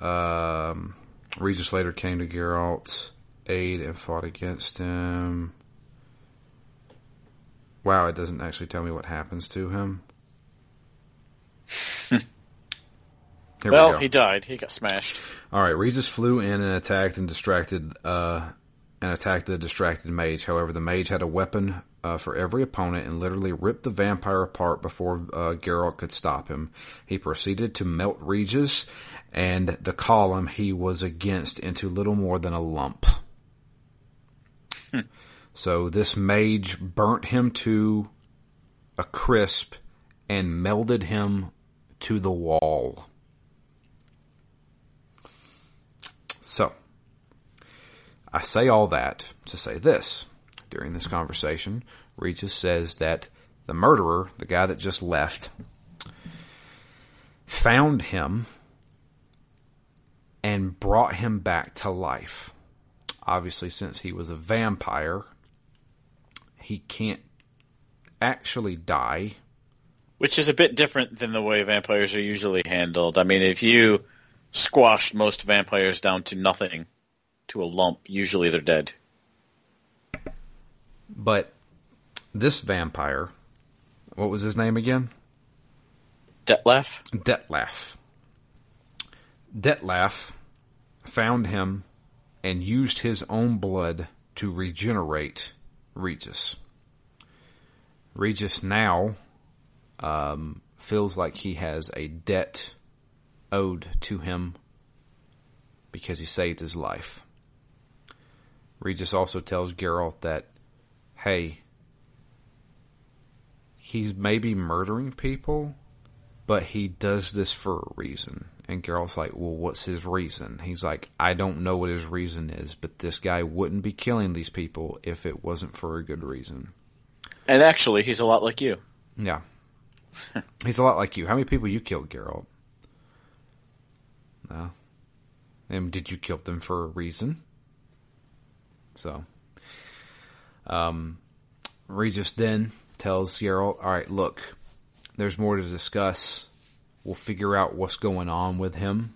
Um, Regis later came to Geralt aid and fought against him. Wow, it doesn't actually tell me what happens to him. Well, we he died. He got smashed. All right, Regis flew in and attacked and distracted uh, and attacked the distracted mage. However, the mage had a weapon uh, for every opponent and literally ripped the vampire apart before uh, Geralt could stop him. He proceeded to melt Regis and the column he was against into little more than a lump. Hmm. So this mage burnt him to a crisp and melded him to the wall. So, I say all that to say this. During this conversation, Regis says that the murderer, the guy that just left, found him and brought him back to life. Obviously, since he was a vampire, he can't actually die. Which is a bit different than the way vampires are usually handled. I mean, if you squashed most vampires down to nothing, to a lump, usually they're dead. But this vampire, what was his name again? Dettlaff? Dettlaff. Dettlaff found him and used his own blood to regenerate Regis. Regis now um, feels like he has a debt owed to him because he saved his life. Regis also tells Geralt that, hey, he's maybe murdering people, but he does this for a reason. And Geralt's like, well, what's his reason? He's like, I don't know what his reason is, but this guy wouldn't be killing these people if it wasn't for a good reason. And actually, he's a lot like you. Yeah. [LAUGHS] he's a lot like you. How many people you killed, Geralt? No. And did you kill them for a reason? So, um, Regis then tells Geralt, all right, look, there's more to discuss. We'll figure out what's going on with him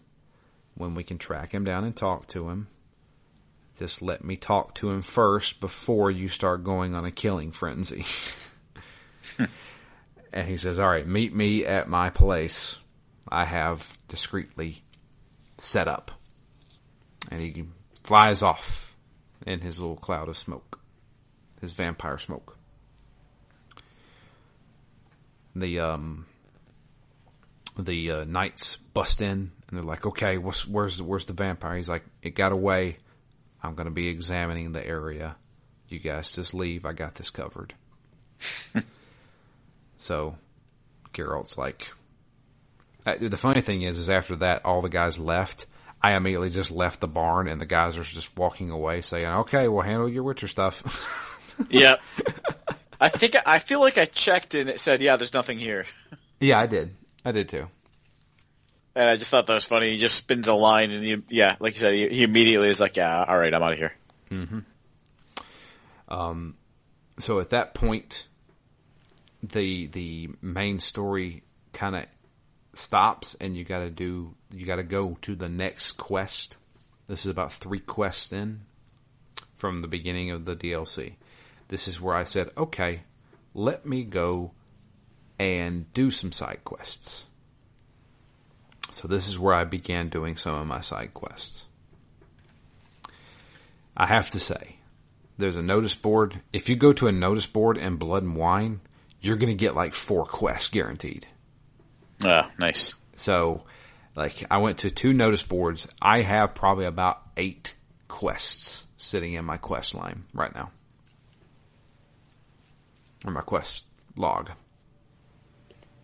when we can track him down and talk to him. Just let me talk to him first before you start going on a killing frenzy. [LAUGHS] [LAUGHS] and he says, all right, meet me at my place. I have discreetly set up. And he flies off in his little cloud of smoke, his vampire smoke. The um, the uh, knights bust in and they're like, "Okay, what's, where's where's the vampire?" He's like, "It got away. I'm going to be examining the area. You guys just leave. I got this covered." [LAUGHS] so, Geralt's like, uh, the funny thing is, is after that, all the guys left I immediately just left the barn and the guys are just walking away saying, okay, we'll handle your Witcher stuff. [LAUGHS] yeah. I think, I feel like I checked and it said, yeah, there's nothing here. Yeah, I did. I did too. And I just thought that was funny. He just spins a line and he, yeah, like you said, he, he immediately is like, yeah, all right, I'm out of here. Mm-hmm. Um, so at that point, the, the main story kind of stops and you got to do you got to go to the next quest. This is about three quests in from the beginning of the DLC. This is where I said, okay, let me go and do some side quests. So this is where I began doing some of my side quests. I have to say, there's a notice board. If you go to a notice board in Blood and Wine, you're going to get like four quests guaranteed. Ah, nice. So, like, I went to two notice boards. I have probably about eight quests sitting in my quest line right now. Or my quest log.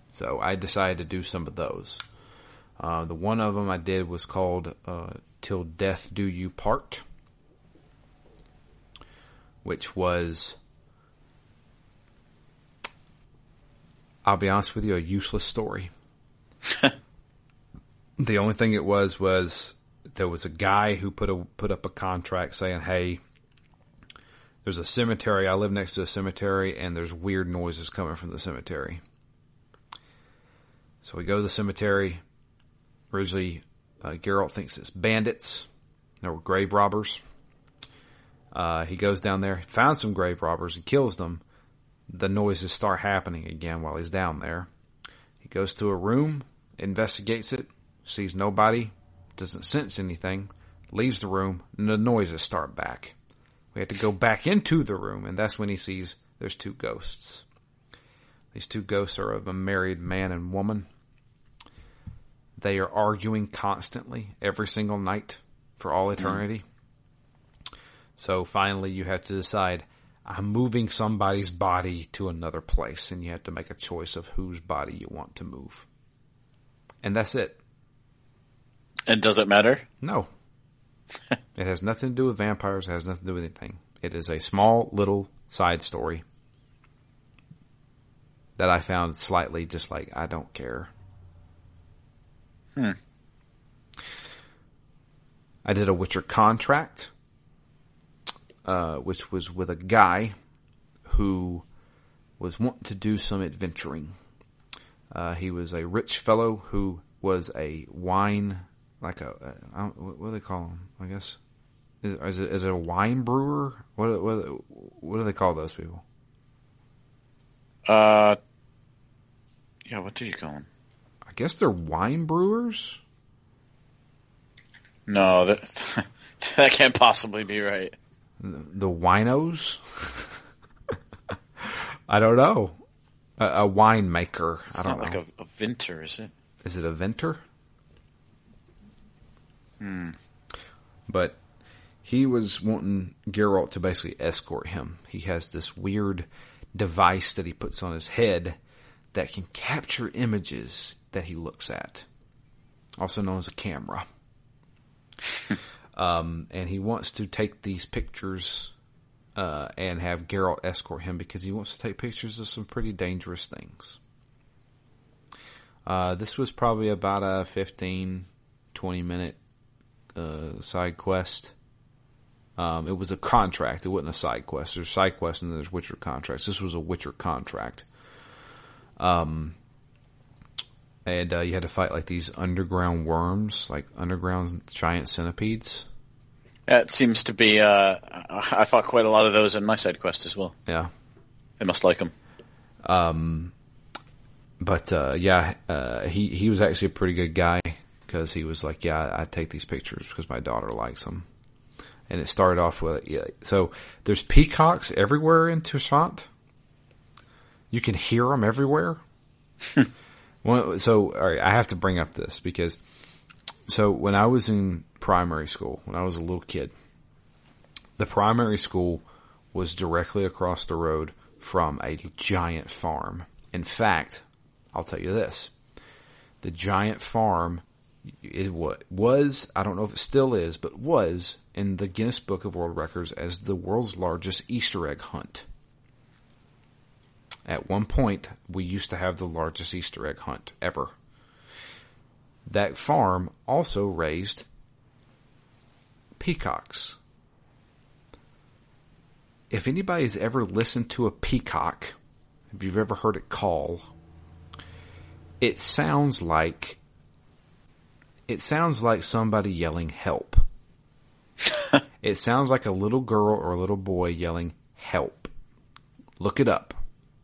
So I decided to do some of those. Uh, the one of them I did was called uh, "Till Death Do You Part," which was, I'll be honest with you, a useless story. [LAUGHS] the only thing it was was there was a guy who put a put up a contract saying, "Hey, there's a cemetery. I live next to a cemetery, and there's weird noises coming from the cemetery." So we go to the cemetery. Originally, uh, Geralt thinks it's bandits. There were grave robbers. Uh, he goes down there, finds some grave robbers, and kills them. The noises start happening again while he's down there. He goes to a room, investigates it, sees nobody, doesn't sense anything, leaves the room, and the noises start back. We have to go back into the room, and that's when he sees there's two ghosts. These two ghosts are of a married man and woman. They are arguing constantly every single night for all eternity. Mm. So finally, you have to decide I'm moving somebody's body to another place, and you have to make a choice of whose body you want to move. And that's it. And does it matter? No. [LAUGHS] it has nothing to do with vampires, it has nothing to do with anything. It is a small little side story that I found slightly just like I don't care. Hmm. I did a Witcher contract, uh, which was with a guy who was wanting to do some adventuring. Uh, he was a rich fellow who was a wine, like a, uh, what do they call him? I guess is, is, it, is it a wine brewer? What, what what do they call those people? Uh, yeah. What do you call them? I guess they're wine brewers. No, that [LAUGHS] that can't possibly be right. The, winos. [LAUGHS] I don't know. A, a winemaker. It's I don't not know. like a, a vintner, is it? Is it a venter? Hmm. But he was wanting Geralt to basically escort him. He has this weird device that he puts on his head that can capture images that he looks at, also known as a camera. [LAUGHS] um, and he wants to take these pictures uh, and have Geralt escort him because he wants to take pictures of some pretty dangerous things. Uh, this was probably about a 15, 20 minute uh, side quest. Um, it was a contract. It wasn't a side quest. There's side quests and then there's Witcher contracts. This was a Witcher contract. Um, and uh, you had to fight like these underground worms, like underground giant centipedes. That seems to be. Uh, I fought quite a lot of those in my side quest as well. Yeah. I must like them. Um, but uh, yeah, uh, he he was actually a pretty good guy because he was like, yeah, I take these pictures because my daughter likes them. And it started off with yeah, so there's peacocks everywhere in Toussaint. You can hear them everywhere. [LAUGHS] well, so all right, I have to bring up this because so when I was in primary school, when I was a little kid, the primary school was directly across the road from a giant farm. In fact, I'll tell you this. The giant farm it was, I don't know if it still is, but was in the Guinness Book of World Records as the world's largest Easter egg hunt. At one point, we used to have the largest Easter egg hunt ever. That farm also raised peacocks. If anybody's ever listened to a peacock, if you've ever heard it call, it sounds like it sounds like somebody yelling help. [LAUGHS] it sounds like a little girl or a little boy yelling help. Look it up.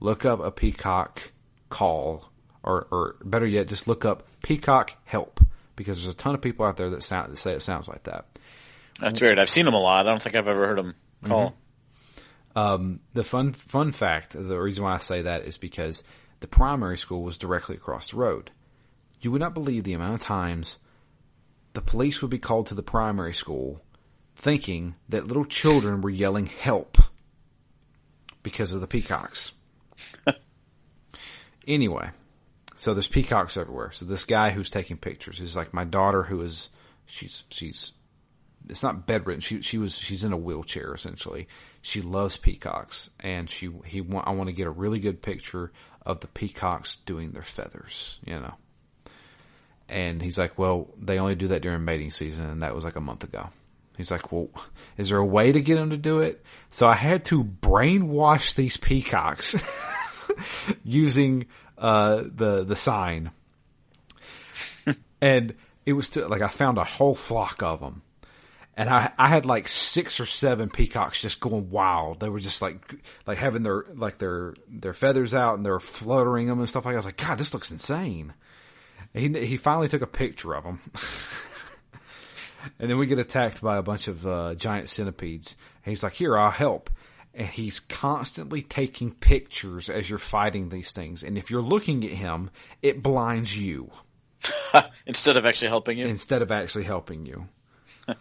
Look up a peacock call or, or better yet, just look up peacock help because there's a ton of people out there that sound that say it sounds like that. That's weird. I've seen them a lot. I don't think I've ever heard them call. Um, the fun fun fact, the reason why I say that is because the primary school was directly across the road. You would not believe the amount of times the police would be called to the primary school thinking that little children were yelling help because of the peacocks. [LAUGHS] anyway, so there's peacocks everywhere. So this guy who's taking pictures is like my daughter who is she's she's it's not bedridden. She she was she's in a wheelchair essentially. She loves peacocks and she he want I want to get a really good picture of the peacocks doing their feathers, you know. And he's like, "Well, they only do that during mating season and that was like a month ago." He's like, well, is there a way to get him to do it? So I had to brainwash these peacocks [LAUGHS] using uh, the the sign, and it was to, like I found a whole flock of them, and I I had like six or seven peacocks just going wild. They were just like like having their like their their feathers out and they're fluttering them and stuff like. that. I was like, God, this looks insane. And he he finally took a picture of them. [LAUGHS] and then we get attacked by a bunch of uh, giant centipedes. And he's like, "Here, I'll help." And he's constantly taking pictures as you're fighting these things. And if you're looking at him, it blinds you [LAUGHS] instead of actually helping you. Instead of actually helping you. [LAUGHS]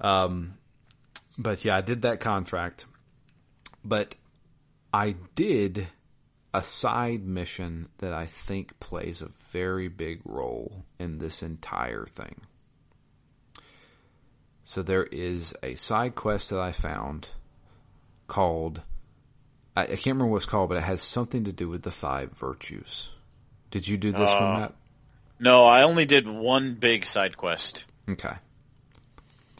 um, but yeah, I did that contract. But I did a side mission that I think plays a very big role in this entire thing. So there is a side quest that I found called I, I, can't remember what it's called, but it has something to do with the five virtues. Did you do this uh, one, Matt? No, I only did one big side quest. Okay.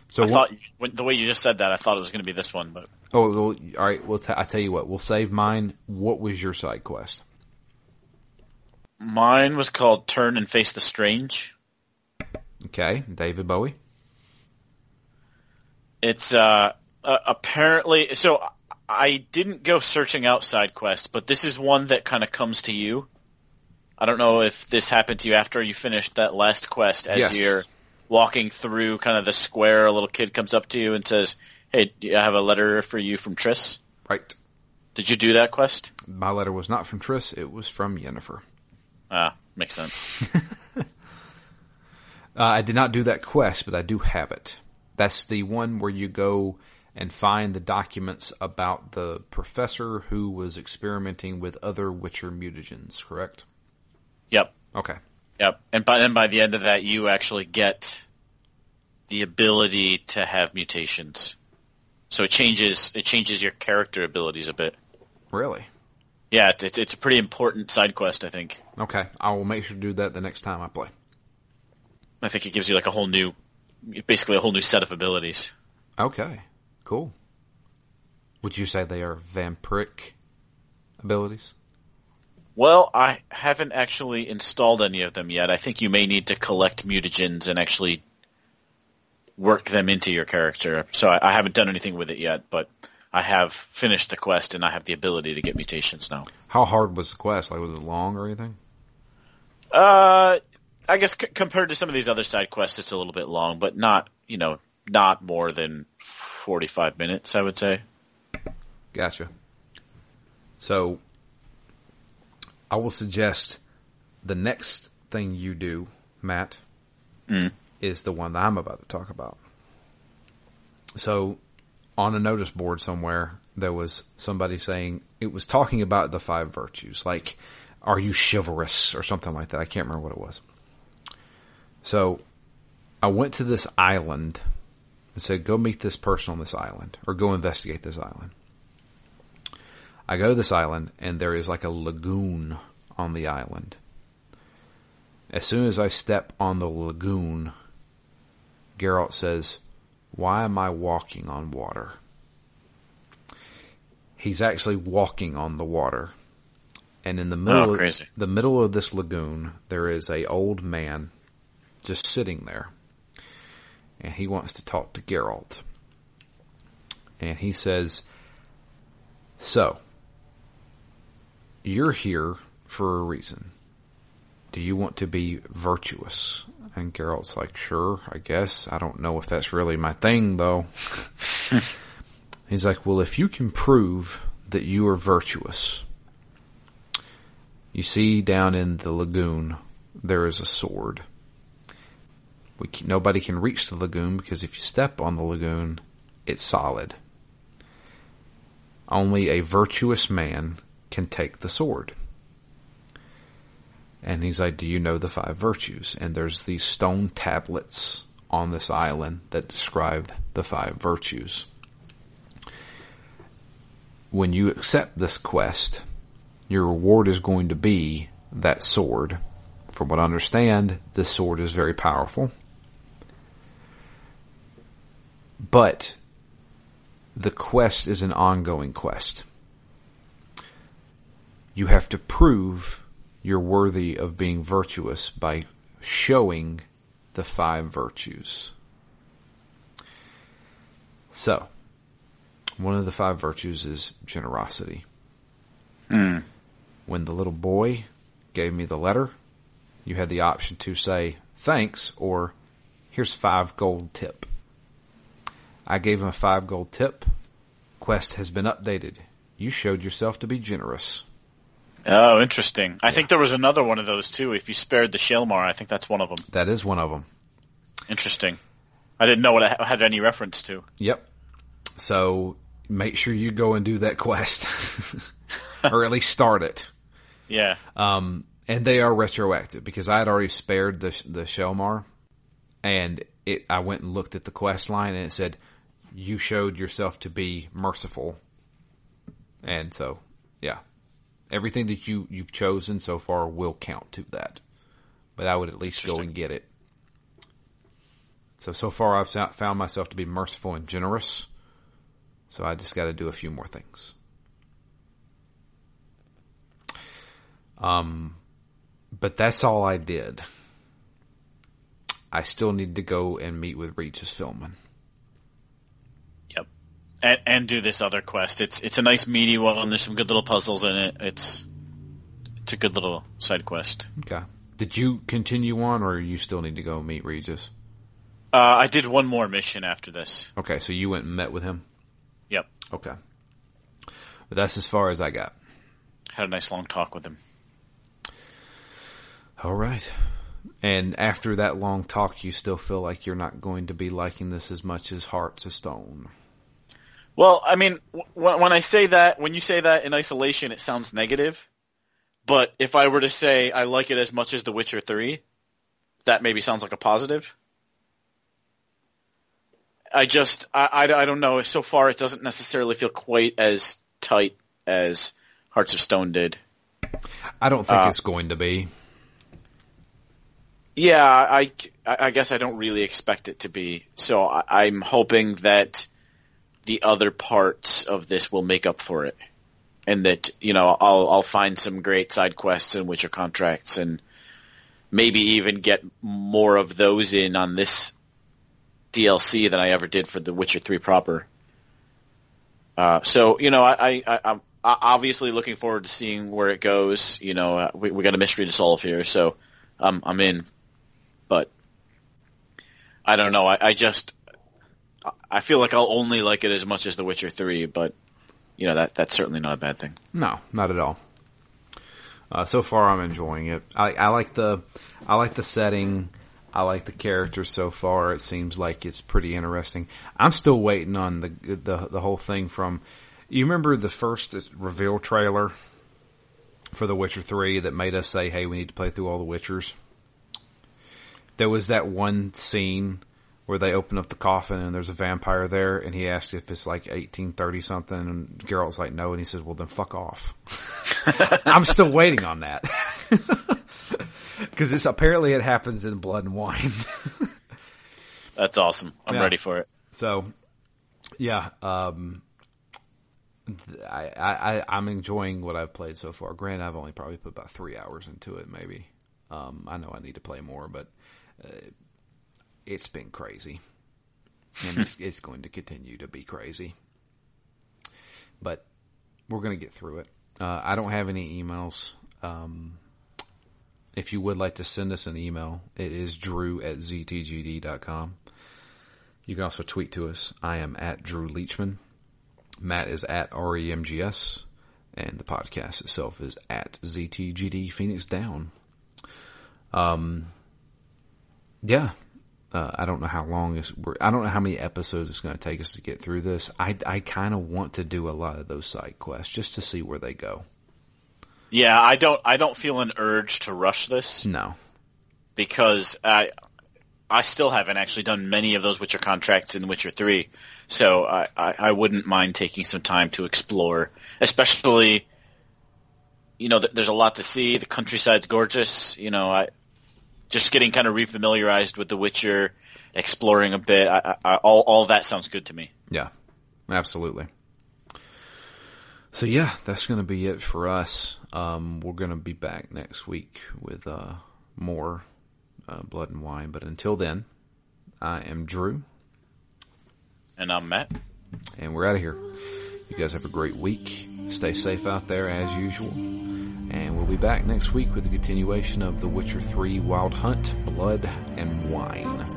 So I what, thought the way you just said that, I thought it was going to be this one, but oh, well, all right. Well, t- I tell you what, we'll save mine. What was your side quest? Mine was called "Turn and Face the Strange." Okay, David Bowie. It's uh, uh, apparently so. I didn't go searching out side quests, but this is one that kind of comes to you. I don't know if this happened to you after you finished that last quest. As yes. you're walking through kind of the square, a little kid comes up to you and says, "Hey, I have a letter for you from Triss." Right. Did you do that quest? My letter was not from Triss; it was from Yennefer. Ah, makes sense. [LAUGHS] uh, I did not do that quest, but I do have it. That's the one where you go and find the documents about the professor who was experimenting with other Witcher mutagens, correct? Yep. Okay. Yep. And by then by the end of that you actually get the ability to have mutations. So it changes it changes your character abilities a bit. Really? Yeah, it's it's a pretty important side quest, I think. Okay, I will make sure to do that the next time I play. I think it gives you like a whole new basically a whole new set of abilities. Okay, cool. Would you say they are vampiric abilities? Well, I haven't actually installed any of them yet. I think you may need to collect mutagens and actually work them into your character. So I, I haven't done anything with it yet, but I have finished the quest and I have the ability to get mutations now. How hard was the quest? Like, was it long or anything? Uh, I guess c- compared to some of these other side quests, it's a little bit long, but not you know not more than forty five minutes. I would say. Gotcha. So, I will suggest the next thing you do, Matt, mm. is the one that I'm about to talk about. So, on a notice board somewhere, there was somebody saying it was talking about the five virtues, like, are you chivalrous or something like that. I can't remember what it was. So I went to this island and said, go meet this person on this island or go investigate this island. I go to this island and there is like a lagoon on the island. As soon as I step on the lagoon, Geralt says, why am I walking on water? He's actually walking on the water. And in the middle, oh, of, the middle of this lagoon, there is a old man just sitting there. And he wants to talk to Geralt. And he says, So, you're here for a reason. Do you want to be virtuous? And Geralt's like, Sure, I guess. I don't know if that's really my thing, though. [LAUGHS] He's like, well, if you can prove that you are virtuous, you see down in the lagoon there is a sword. Nobody can reach the lagoon because if you step on the lagoon, it's solid. Only a virtuous man can take the sword. And he's like, Do you know the five virtues? And there's these stone tablets on this island that describe the five virtues. When you accept this quest, your reward is going to be that sword. From what I understand, this sword is very powerful. But the quest is an ongoing quest. You have to prove you're worthy of being virtuous by showing the five virtues. So, one of the five virtues is generosity. Mm. When the little boy gave me the letter, you had the option to say thanks or here's five gold tip. I gave him a five gold tip. Quest has been updated. You showed yourself to be generous. Oh, interesting. I yeah. think there was another one of those too. If you spared the Shaelmaar, I think that's one of them. That is one of them. Interesting. I didn't know what I had any reference to. Yep. So make sure you go and do that quest, [LAUGHS] or at least start it. Yeah. Um, and they are retroactive because I had already spared the the Shaelmaar, and it. I went and looked at the quest line, and it said you showed yourself to be merciful, and so yeah, everything that you you've chosen so far will count to that. But I would at least go and get it. So so far I've found myself to be merciful and generous. So I just got to do a few more things. Um, but that's all I did. I still need to go and meet with Regis Philbin and, and do this other quest. It's it's a nice meaty one. There's some good little puzzles in it. It's it's a good little side quest. Okay. Did you continue on, or you still need to go meet Regis? Uh, I did one more mission after this. Okay, so you went and met with him. Yep. Okay. But that's as far as I got. Had a nice long talk with him. All right. And after that long talk, you still feel like you're not going to be liking this as much as Hearts of Stone. Well, I mean, when, when I say that, when you say that in isolation, it sounds negative. But if I were to say I like it as much as The Witcher 3, that maybe sounds like a positive. I just, I, I, I, don't know. So far, it doesn't necessarily feel quite as tight as Hearts of Stone did. I don't think uh, it's going to be. Yeah, I, I guess I don't really expect it to be. So I, I'm hoping that the other parts of this will make up for it. And that, you know, I'll, I'll find some great side quests and Witcher contracts and maybe even get more of those in on this DLC than I ever did for The Witcher 3 proper. Uh, so, you know, I, I, I'm obviously looking forward to seeing where it goes. You know, uh, we, we got a mystery to solve here, so um, I'm in. But I don't know. I, I just I feel like I'll only like it as much as The Witcher Three, but you know that that's certainly not a bad thing. No, not at all. Uh, so far, I'm enjoying it. I, I like the I like the setting. I like the characters so far. It seems like it's pretty interesting. I'm still waiting on the the the whole thing from. You remember the first reveal trailer for The Witcher Three that made us say, "Hey, we need to play through all the Witchers." There was that one scene where they open up the coffin and there's a vampire there, and he asks if it's like 1830 something, and Geralt's like, no, and he says, well, then fuck off. [LAUGHS] I'm still waiting on that. [LAUGHS] Because it's apparently it happens in Blood and Wine. [LAUGHS] That's awesome. I'm yeah. ready for it. So, yeah, um, I, I, I'm enjoying what I've played so far. Granted, I've only probably put about three hours into it, maybe. Um, I know I need to play more, but uh, it's been crazy, and it's, [LAUGHS] it's going to continue to be crazy. But we're going to get through it. Uh, I don't have any emails. Um, if you would like to send us an email, it is drew at ztgd.com. You can also tweet to us. I am at Drew Leachman. Matt is at REMGS, and the podcast itself is at ZTGD Phoenix Down. Um, yeah, uh, I don't know how long is. I don't know how many episodes it's going to take us to get through this. I I kind of want to do a lot of those side quests just to see where they go. Yeah, I don't. I don't feel an urge to rush this. No, because I I still haven't actually done many of those Witcher contracts in Witcher Three, so I, I, I wouldn't mind taking some time to explore, especially. You know, there's a lot to see. The countryside's gorgeous. You know, I just getting kind of refamiliarized with The Witcher, exploring a bit. I, I, all all that sounds good to me. Yeah, absolutely. So yeah, that's going to be it for us. Um, we're going to be back next week with uh, more uh, blood and wine. But until then, I am Drew, and I'm Matt, and we're out of here. You guys have a great week. Stay safe out there as usual and we'll be back next week with the continuation of The Witcher 3 Wild Hunt, Blood and Wine.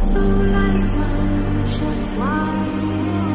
so light on just why